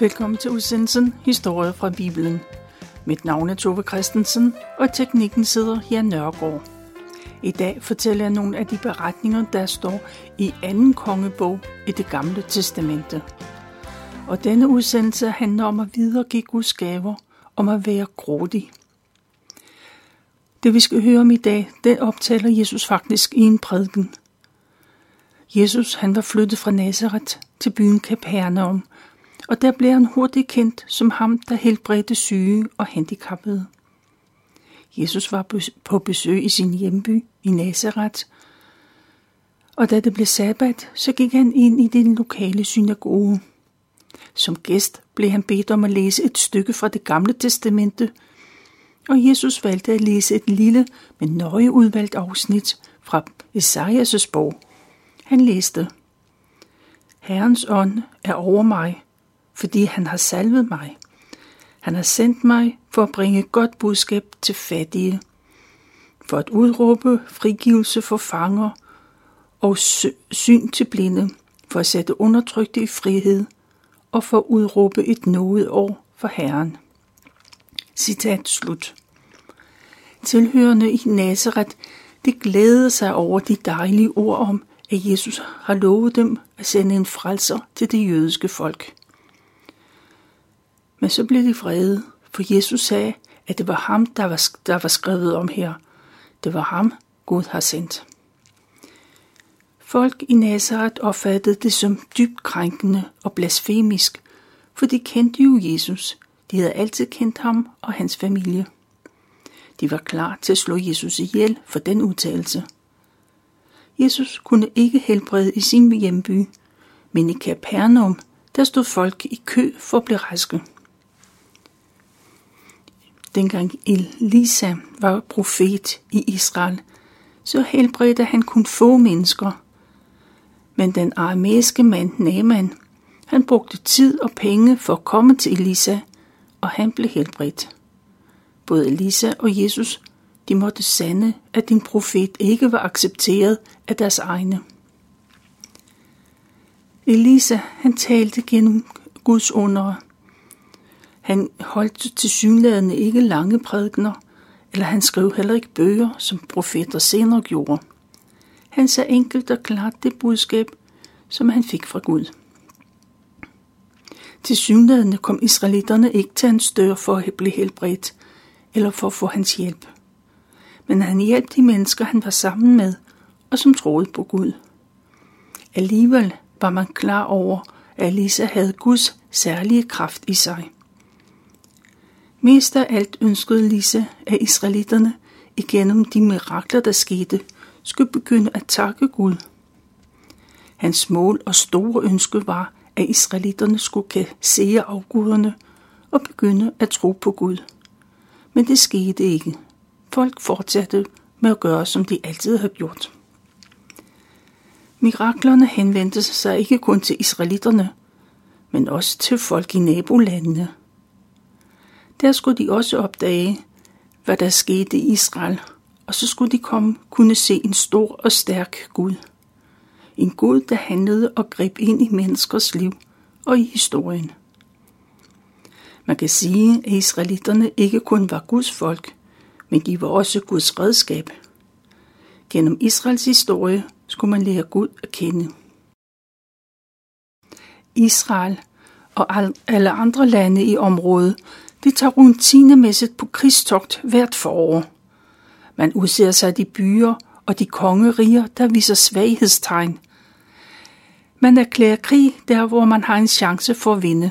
Velkommen til udsendelsen Historie fra Bibelen. Mit navn er Tove Christensen, og teknikken sidder Jan Nørgaard. I dag fortæller jeg nogle af de beretninger, der står i anden kongebog i det gamle testamente. Og denne udsendelse handler om at videregive Guds gaver, om at være grådig. Det vi skal høre om i dag, det optaler Jesus faktisk i en prædiken. Jesus han var flyttet fra Nazareth til byen Capernaum, og der blev han hurtigt kendt som ham, der helbredte syge og handicappede. Jesus var på besøg i sin hjemby i Nazareth, og da det blev sabbat, så gik han ind i den lokale synagoge. Som gæst blev han bedt om at læse et stykke fra det gamle testamente, og Jesus valgte at læse et lille, men nøje udvalgt afsnit fra Esajas' bog. Han læste, Herrens ånd er over mig, fordi han har salvet mig. Han har sendt mig for at bringe godt budskab til fattige, for at udråbe frigivelse for fanger og syn til blinde, for at sætte undertrykte i frihed og for at udråbe et noget år for Herren. Citat slut. Tilhørende i Nazareth, de glædede sig over de dejlige ord om, at Jesus har lovet dem at sende en frelser til det jødiske folk. Men så blev de vrede, for Jesus sagde, at det var ham, der var, der var skrevet om her. Det var ham, Gud har sendt. Folk i Nazareth opfattede det som dybt krænkende og blasfemisk, for de kendte jo Jesus. De havde altid kendt ham og hans familie. De var klar til at slå Jesus ihjel for den udtalelse. Jesus kunne ikke helbrede i sin hjemby, men i Capernaum, der stod folk i kø for at blive raske dengang Elisa var profet i Israel, så helbredte han kun få mennesker. Men den aramæiske mand Naaman, han brugte tid og penge for at komme til Elisa, og han blev helbredt. Både Elisa og Jesus, de måtte sande, at din profet ikke var accepteret af deres egne. Elisa, han talte gennem Guds under, han holdt til synlædende ikke lange prædikner, eller han skrev heller ikke bøger, som profeter senere gjorde. Han sagde enkelt og klart det budskab, som han fik fra Gud. Til synlædende kom israelitterne ikke til hans dør for at blive helbredt, eller for at få hans hjælp. Men han hjalp de mennesker, han var sammen med, og som troede på Gud. Alligevel var man klar over, at Elisa havde Guds særlige kraft i sig. Mest af alt ønskede Lise, at israelitterne igennem de mirakler, der skete, skulle begynde at takke Gud. Hans mål og store ønske var, at israelitterne skulle se afguderne og begynde at tro på Gud. Men det skete ikke. Folk fortsatte med at gøre, som de altid havde gjort. Miraklerne henvendte sig ikke kun til israelitterne, men også til folk i nabolandene – der skulle de også opdage, hvad der skete i Israel, og så skulle de komme kunne se en stor og stærk Gud. En Gud, der handlede og greb ind i menneskers liv og i historien. Man kan sige, at israelitterne ikke kun var Guds folk, men de var også Guds redskab. Gennem Israels historie skulle man lære Gud at kende. Israel og alle andre lande i området de tager rutinemæssigt på krigstogt hvert forår. Man udser sig de byer og de kongeriger, der viser svaghedstegn. Man erklærer krig der, hvor man har en chance for at vinde.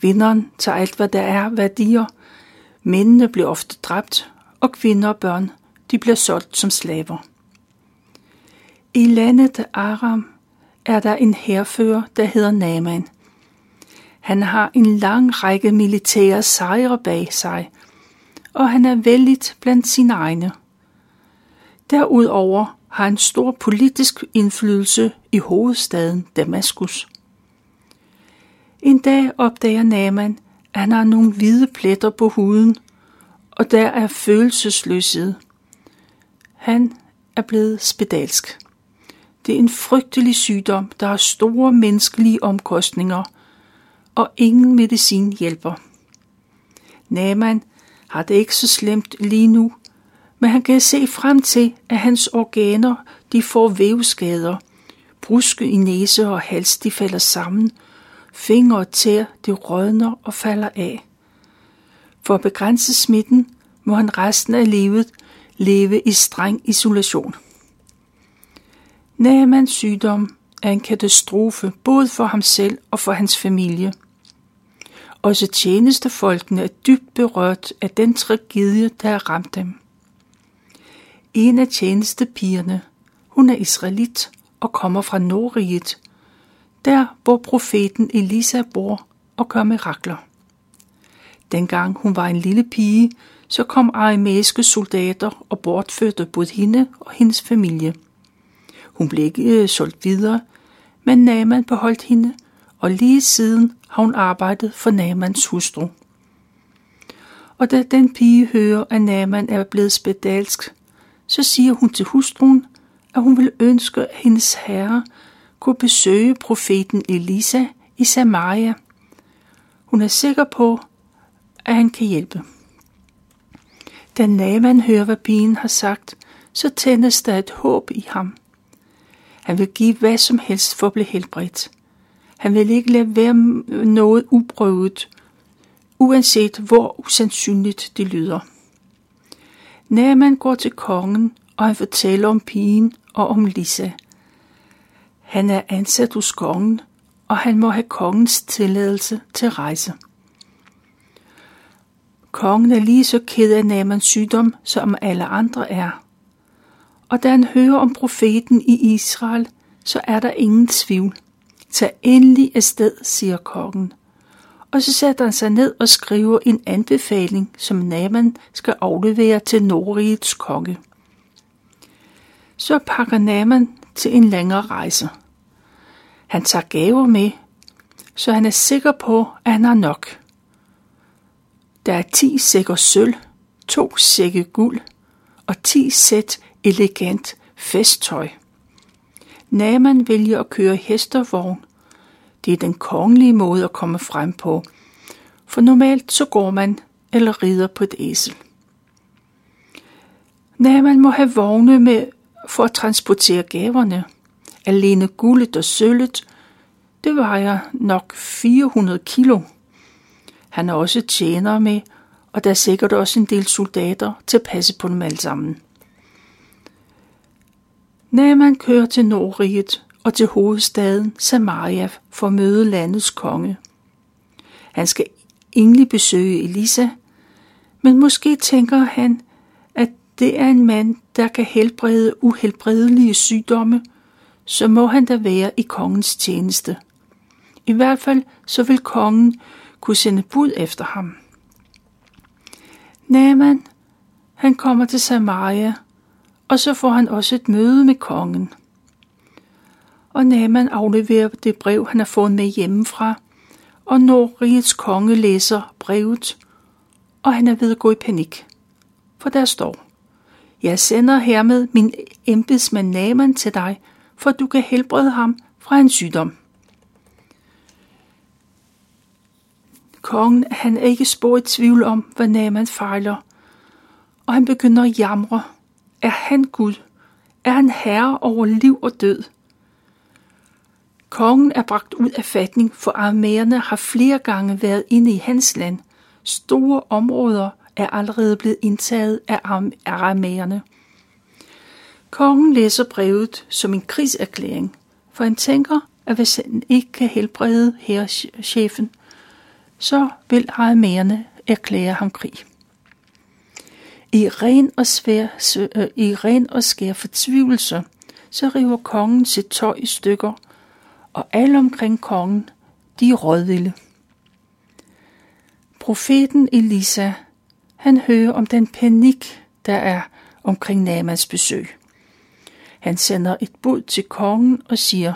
Vinderen tager alt, hvad der er værdier. Mændene bliver ofte dræbt, og kvinder og børn, de bliver solgt som slaver. I landet Aram er der en herfører, der hedder Naman. Han har en lang række militære sejre bag sig, og han er vældigt blandt sine egne. Derudover har han stor politisk indflydelse i hovedstaden Damaskus. En dag opdager Naman, at han har nogle hvide pletter på huden, og der er følelsesløshed. Han er blevet spedalsk. Det er en frygtelig sygdom, der har store menneskelige omkostninger – og ingen medicin hjælper. Naman har det ikke så slemt lige nu, men han kan se frem til, at hans organer de får vævskader. Bruske i næse og hals de falder sammen. Fingre og tær de rådner og falder af. For at begrænse smitten må han resten af livet leve i streng isolation. Naamans sygdom er en katastrofe både for ham selv og for hans familie. Også tjenestefolkene er dybt berørt af den tragedie, der har ramt dem. En af tjenestepigerne, hun er israelit og kommer fra Nordriget, der hvor profeten Elisa bor og gør mirakler. Dengang hun var en lille pige, så kom aramæiske soldater og bortførte både hende og hendes familie. Hun blev ikke øh, solgt videre, men Naaman beholdt hende, og lige siden har hun arbejdet for Naamans hustru. Og da den pige hører, at Naman er blevet spedalsk, så siger hun til hustruen, at hun vil ønske, at hendes herre kunne besøge profeten Elisa i Samaria. Hun er sikker på, at han kan hjælpe. Da Naaman hører, hvad pigen har sagt, så tændes der et håb i ham. Han vil give hvad som helst for at blive helbredt. Han vil ikke lade være noget uprøvet, uanset hvor usandsynligt det lyder. Naaman går til kongen, og han fortæller om pigen og om Lisa. Han er ansat hos kongen, og han må have kongens tilladelse til rejse. Kongen er lige så ked af Namans sygdom, som alle andre er. Og da han hører om profeten i Israel, så er der ingen tvivl. Tag endelig afsted, siger kokken. Og så sætter han sig ned og skriver en anbefaling, som Naman skal aflevere til Nordrigets konge. Så pakker Naman til en længere rejse. Han tager gaver med, så han er sikker på, at han har nok. Der er 10 sækker sølv, to sække guld og 10 sæt elegant festtøj. Naman vælger at køre hestervogn. Det er den kongelige måde at komme frem på, for normalt så går man eller rider på et æsel. Naaman må have vogne med for at transportere gaverne. Alene guldet og sølvet, det vejer nok 400 kilo. Han har også tjenere med, og der er sikkert også en del soldater til at passe på dem alle sammen. Naaman kører til Nordriget og til hovedstaden Samaria for at møde landets konge. Han skal egentlig besøge Elisa, men måske tænker han, at det er en mand, der kan helbrede uhelbredelige sygdomme, så må han da være i kongens tjeneste. I hvert fald så vil kongen kunne sende bud efter ham. Naaman, han kommer til Samaria, og så får han også et møde med kongen. Og Naman afleverer det brev, han har fået med hjemmefra, og når rigets konge læser brevet, og han er ved at gå i panik. For der står, Jeg sender hermed min embedsmand Naman til dig, for du kan helbrede ham fra en sygdom. Kongen han er ikke spor i tvivl om, hvad Naman fejler, og han begynder at jamre. Er han Gud? Er han herre over liv og død? Kongen er bragt ud af fatning, for armæerne har flere gange været inde i hans land. Store områder er allerede blevet indtaget af aramæerne. Kongen læser brevet som en krigserklæring, for han tænker, at hvis han ikke kan helbrede herrechefen, så vil aramæerne erklære ham krig. I ren og, svær, øh, i ren og skær fortvivlelse, så river kongen sit tøj i stykker, og alle omkring kongen, de er rådvilde. Profeten Elisa, han hører om den panik, der er omkring Namans besøg. Han sender et bud til kongen og siger,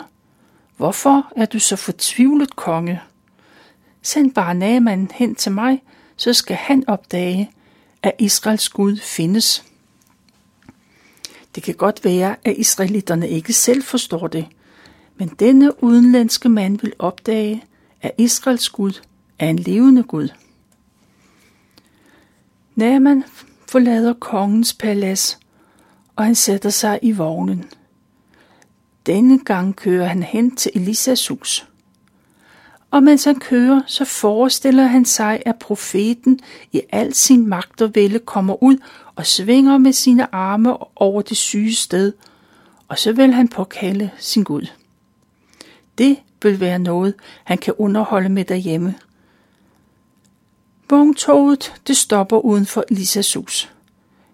Hvorfor er du så fortvivlet, konge? Send bare Naaman hen til mig, så skal han opdage, at Israels Gud findes. Det kan godt være, at israelitterne ikke selv forstår det, men denne udenlandske mand vil opdage, at Israels Gud er en levende Gud. Naaman forlader kongens palads, og han sætter sig i vognen. Denne gang kører han hen til Elisas hus. Og mens han kører, så forestiller han sig, at profeten i al sin magt og vælde kommer ud og svinger med sine arme over det syge sted, og så vil han påkalde sin Gud. Det vil være noget, han kan underholde med derhjemme. Vogntoget det stopper uden for Elisas hus.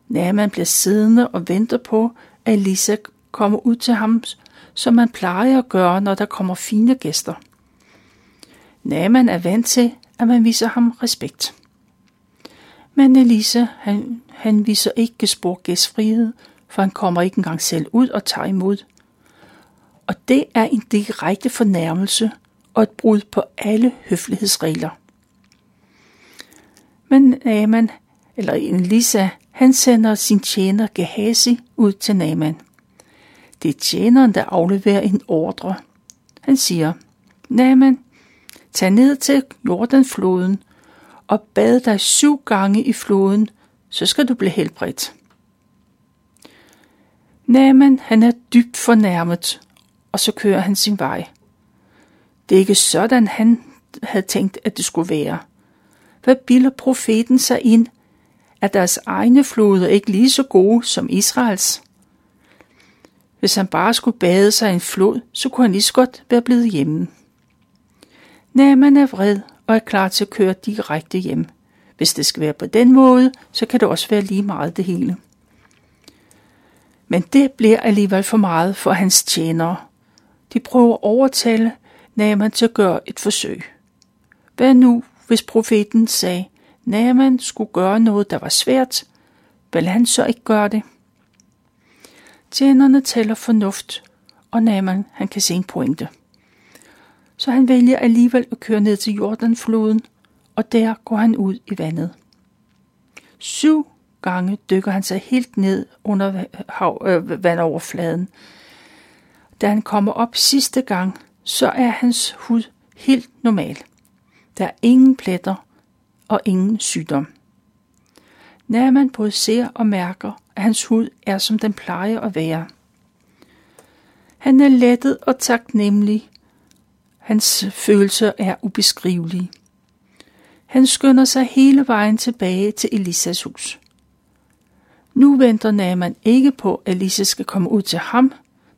Naaman bliver siddende og venter på, at Elisa kommer ud til ham, som man plejer at gøre, når der kommer fine gæster. Naaman er vant til, at man viser ham respekt. Men Elisa, han, han viser ikke spor gæstfrihed, for han kommer ikke engang selv ud og tager imod. Og det er en direkte fornærmelse og et brud på alle høflighedsregler. Men øh, Naaman, eller Elisa, han sender sin tjener Gehazi ud til Naaman. Det er tjeneren, der afleverer en ordre. Han siger, Naaman, tag ned til Jordanfloden og bad dig syv gange i floden, så skal du blive helbredt. Naaman, han er dybt fornærmet, og så kører han sin vej. Det er ikke sådan, han havde tænkt, at det skulle være. Hvad bilder profeten sig ind, at deres egne floder ikke lige så gode som Israels? Hvis han bare skulle bade sig i en flod, så kunne han lige så godt være blevet hjemme. Naaman er vred og er klar til at køre direkte hjem. Hvis det skal være på den måde, så kan det også være lige meget det hele. Men det bliver alligevel for meget for hans tjenere. De prøver at overtale Naaman til at gøre et forsøg. Hvad nu, hvis profeten sagde, Naaman skulle gøre noget, der var svært, vil han så ikke gøre det? Tjenerne taler fornuft, og Naaman han kan se en pointe. Så han vælger alligevel at køre ned til Jordanfloden, og der går han ud i vandet. Syv gange dykker han sig helt ned under hav, øh, vandoverfladen. Da han kommer op sidste gang, så er hans hud helt normal. Der er ingen pletter og ingen sygdom. Når man både ser og mærker, at hans hud er som den plejer at være. Han er lettet og taknemmelig. Hans følelser er ubeskrivelige. Han skynder sig hele vejen tilbage til Elisas hus. Nu venter Naaman ikke på, at Elisa skal komme ud til ham.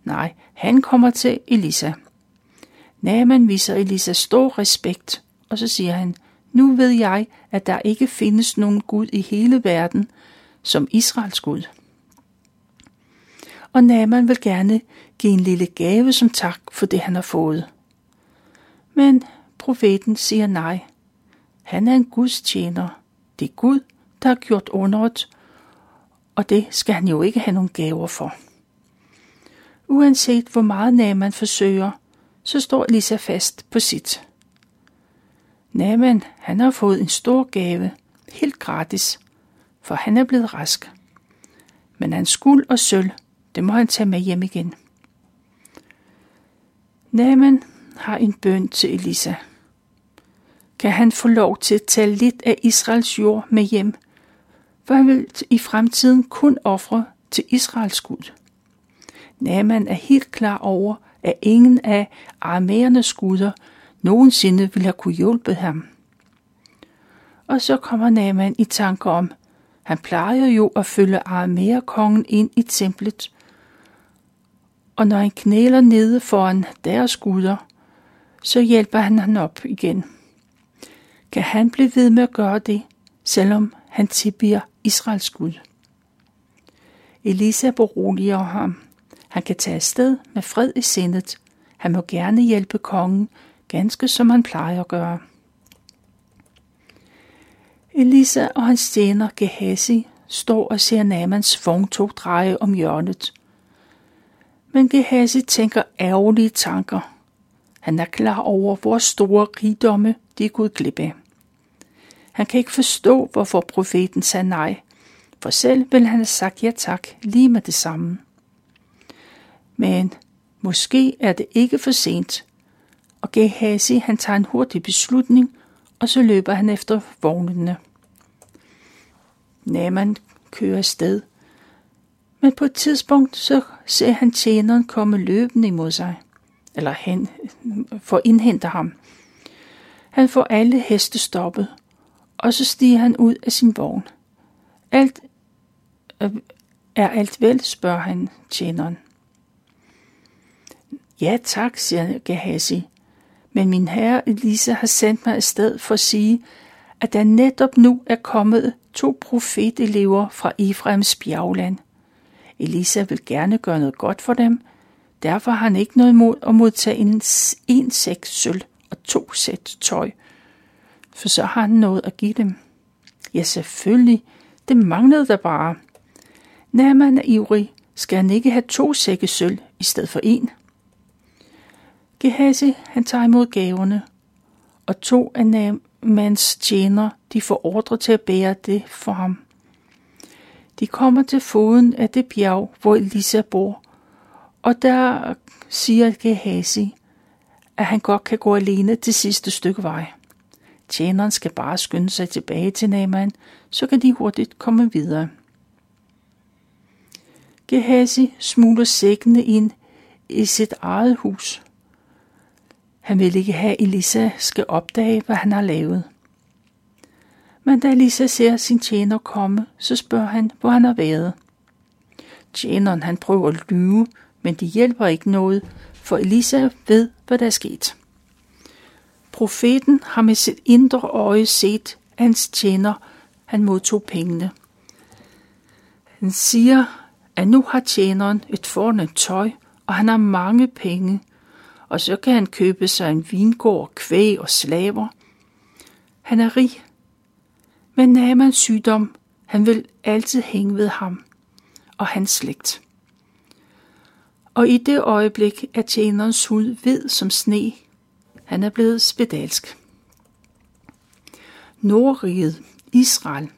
Nej, han kommer til Elisa. Naaman viser Elisa stor respekt, og så siger han, nu ved jeg, at der ikke findes nogen Gud i hele verden som Israels Gud. Og Naaman vil gerne give en lille gave som tak for det, han har fået. Men profeten siger nej. Han er en Guds tjener. Det er Gud, der har gjort underet, og det skal han jo ikke have nogen gaver for. Uanset hvor meget Naman forsøger, så står Lisa fast på sit. Naman, han har fået en stor gave, helt gratis, for han er blevet rask. Men hans skuld og sølv, det må han tage med hjem igen. Naman har en bøn til Elisa. Kan han få lov til at tage lidt af Israels jord med hjem, for han vil i fremtiden kun ofre til Israels Gud. Naaman er helt klar over, at ingen af aramæernes guder nogensinde ville have kunne hjælpe ham. Og så kommer Naaman i tanke om, han plejer jo at følge aramæerkongen ind i templet, og når han knæler nede foran deres guder, så hjælper han ham op igen. Kan han blive ved med at gøre det, selvom han tilbider Israels Gud? Elisa beroliger ham. Han kan tage afsted med fred i sindet. Han må gerne hjælpe kongen, ganske som han plejer at gøre. Elisa og hans tjener Gehazi står og ser Namans vogntog dreje om hjørnet. Men Gehazi tænker ærgerlige tanker. Han er klar over, hvor store rigdomme de er gået glip af. Han kan ikke forstå, hvorfor profeten sagde nej, for selv vil han have sagt ja tak lige med det samme. Men måske er det ikke for sent, og Gehazi han tager en hurtig beslutning, og så løber han efter vognene. Naaman kører afsted, men på et tidspunkt så ser han tjeneren komme løbende imod sig, eller han for indhente ham. Han får alle heste stoppet, og så stiger han ud af sin vogn. Alt øh, er alt vel, spørger han tjeneren. Ja tak, siger Gehazi, men min herre Elisa har sendt mig afsted for at sige, at der netop nu er kommet to profetelever fra Efraims bjergland. Elisa vil gerne gøre noget godt for dem, derfor har han ikke noget imod at modtage en, en sæk sølv og to sæt tøj, for så har han noget at give dem. Ja, selvfølgelig, det manglede der bare. Når man er ivrig, skal han ikke have to sække sølv i stedet for en. Gehazi, han tager imod gaverne, og to af Naamans tjener, de får ordre til at bære det for ham. De kommer til foden af det bjerg, hvor Elisa bor, og der siger Gehazi, at han godt kan gå alene til sidste stykke vej. Tjeneren skal bare skynde sig tilbage til Naaman, så kan de hurtigt komme videre. Gehazi smuler sækkene ind i sit eget hus. Han vil ikke have, at Elisa skal opdage, hvad han har lavet. Men da Elisa ser sin tjener komme, så spørger han, hvor han har været. Tjeneren han prøver at lyve, men det hjælper ikke noget, for Elisa ved, hvad der er sket. Profeten har med sit indre øje set hans tjener, han modtog pengene. Han siger, at nu har tjeneren et fornemt tøj, og han har mange penge, og så kan han købe sig en vingård, kvæg og slaver. Han er rig, men Namans sygdom, han vil altid hænge ved ham og hans slægt. Og i det øjeblik er tjenerens hud hvid som sne. Han er blevet spedalsk. Nordriget, Israel,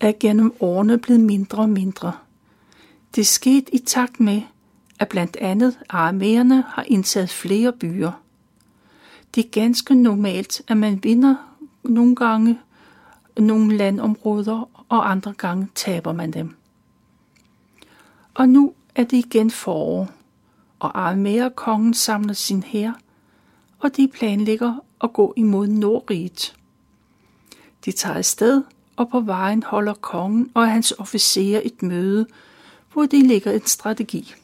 er gennem årene blevet mindre og mindre. Det skete i takt med, at blandt andet aramæerne har indtaget flere byer. Det er ganske normalt, at man vinder nogle gange nogle landområder, og andre gange taber man dem. Og nu er det igen forår, og kongen samler sin hær, og de planlægger at gå imod Nordriget. De tager afsted, og på vejen holder kongen og hans officerer et møde, hvor de lægger en strategi.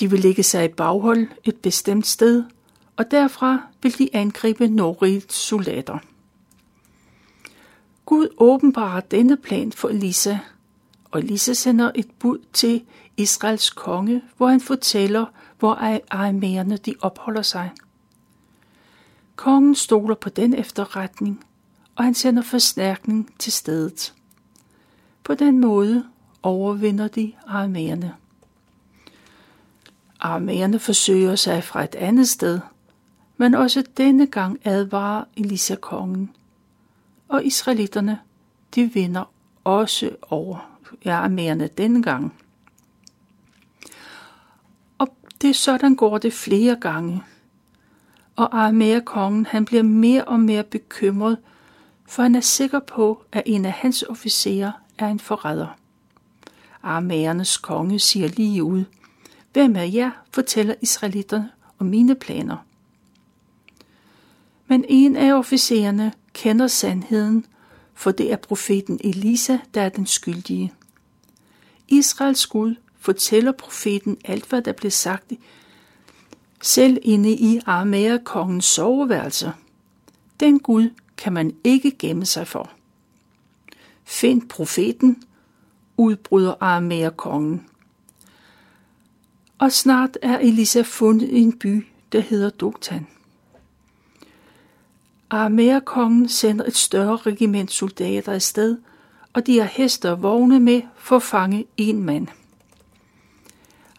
De vil lægge sig i baghold et bestemt sted, og derfra vil de angribe Nordrigets soldater. Gud åbenbarer denne plan for Elisa, og Elisa sender et bud til Israels konge, hvor han fortæller, hvor aramæerne de opholder sig. Kongen stoler på den efterretning, og han sender forstærkning til stedet. På den måde overvinder de aramæerne. Armerne forsøger sig fra et andet sted, men også denne gang advarer Elisa kongen – og israelitterne, de vinder også over aramæerne denne gang. Og det sådan går det flere gange. Og aramæerkongen, han bliver mere og mere bekymret, for han er sikker på, at en af hans officerer er en forræder. Armæernes konge siger lige ud, Hvem af jer fortæller israelitterne om mine planer? Men en af officererne kender sandheden, for det er profeten Elisa, der er den skyldige. Israels Gud fortæller profeten alt, hvad der blev sagt, selv inde i Aramæerkongens soveværelse. Den Gud kan man ikke gemme sig for. Find profeten, udbryder Aramæerkongen. Og snart er Elisa fundet i en by, der hedder Doktan. Aramæerkongen sender et større regiment soldater afsted, og de har heste og vogne med for at fange en mand.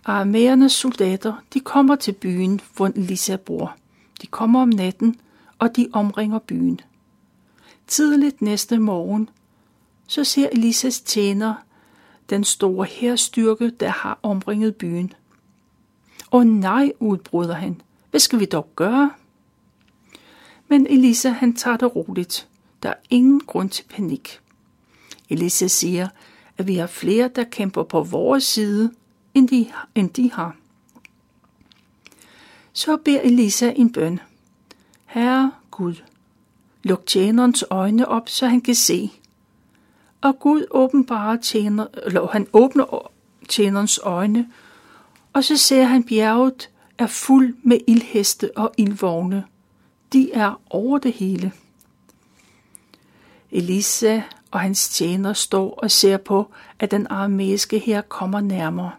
Aramæernes soldater, de kommer til byen, hvor Elisa bor. De kommer om natten, og de omringer byen. Tidligt næste morgen, så ser Elisas tjener den store herstyrke, der har omringet byen. Og nej, udbryder han. Hvad skal vi dog gøre? Men Elisa han tager det roligt. Der er ingen grund til panik. Elisa siger, at vi har flere, der kæmper på vores side, end de, end de har. Så beder Elisa en bøn. Herre Gud, luk tjenerens øjne op, så han kan se. Og Gud åbenbarer tjener, eller han åbner tjenerens øjne, og så ser han bjerget er fuld med ildheste og ildvogne. De er over det hele. Elisa og hans tjener står og ser på, at den aramæiske her kommer nærmere.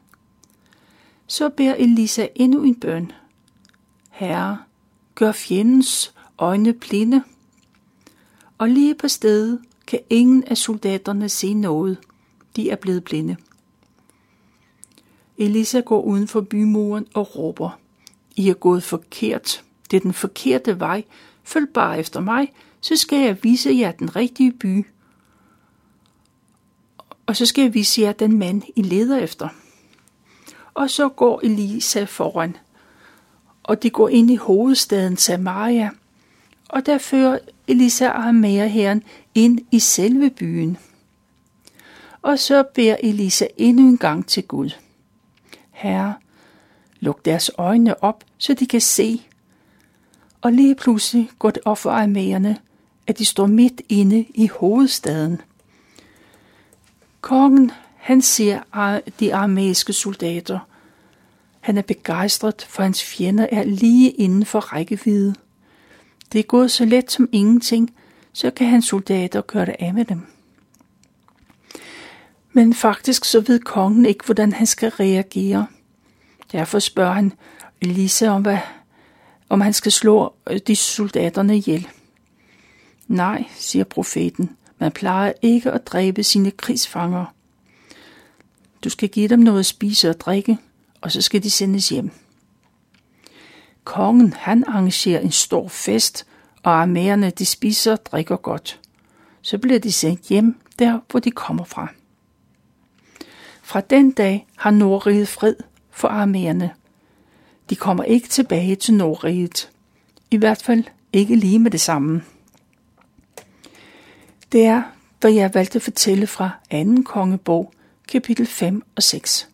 Så beder Elisa endnu en bøn. Herre, gør fjendens øjne blinde. Og lige på stedet kan ingen af soldaterne se noget. De er blevet blinde. Elisa går uden for bymuren og råber. I er gået forkert. Det er den forkerte vej. Følg bare efter mig, så skal jeg vise jer den rigtige by. Og så skal jeg vise jer den mand, I leder efter. Og så går Elisa foran, og de går ind i hovedstaden Samaria, og der fører Elisa og herren ind i selve byen. Og så beder Elisa endnu en gang til Gud. Herre, luk deres øjne op, så de kan se. Og lige pludselig går det op for armæerne, at de står midt inde i hovedstaden. Kongen, han ser de armæiske soldater. Han er begejstret, for hans fjender er lige inden for rækkevidde. Det er gået så let som ingenting, så kan hans soldater gøre det af med dem. Men faktisk så ved kongen ikke, hvordan han skal reagere. Derfor spørger han Lise om, hvad, om han skal slå øh, de soldaterne ihjel. Nej, siger profeten, man plejer ikke at dræbe sine krigsfanger. Du skal give dem noget at spise og drikke, og så skal de sendes hjem. Kongen, han arrangerer en stor fest, og armærerne, de spiser og drikker godt. Så bliver de sendt hjem, der hvor de kommer fra. Fra den dag har Nordriget fred for armerne. De kommer ikke tilbage til Nordriget. I hvert fald ikke lige med det samme. Det er, hvad jeg valgte at fortælle fra 2. kongebog, kapitel 5 og 6.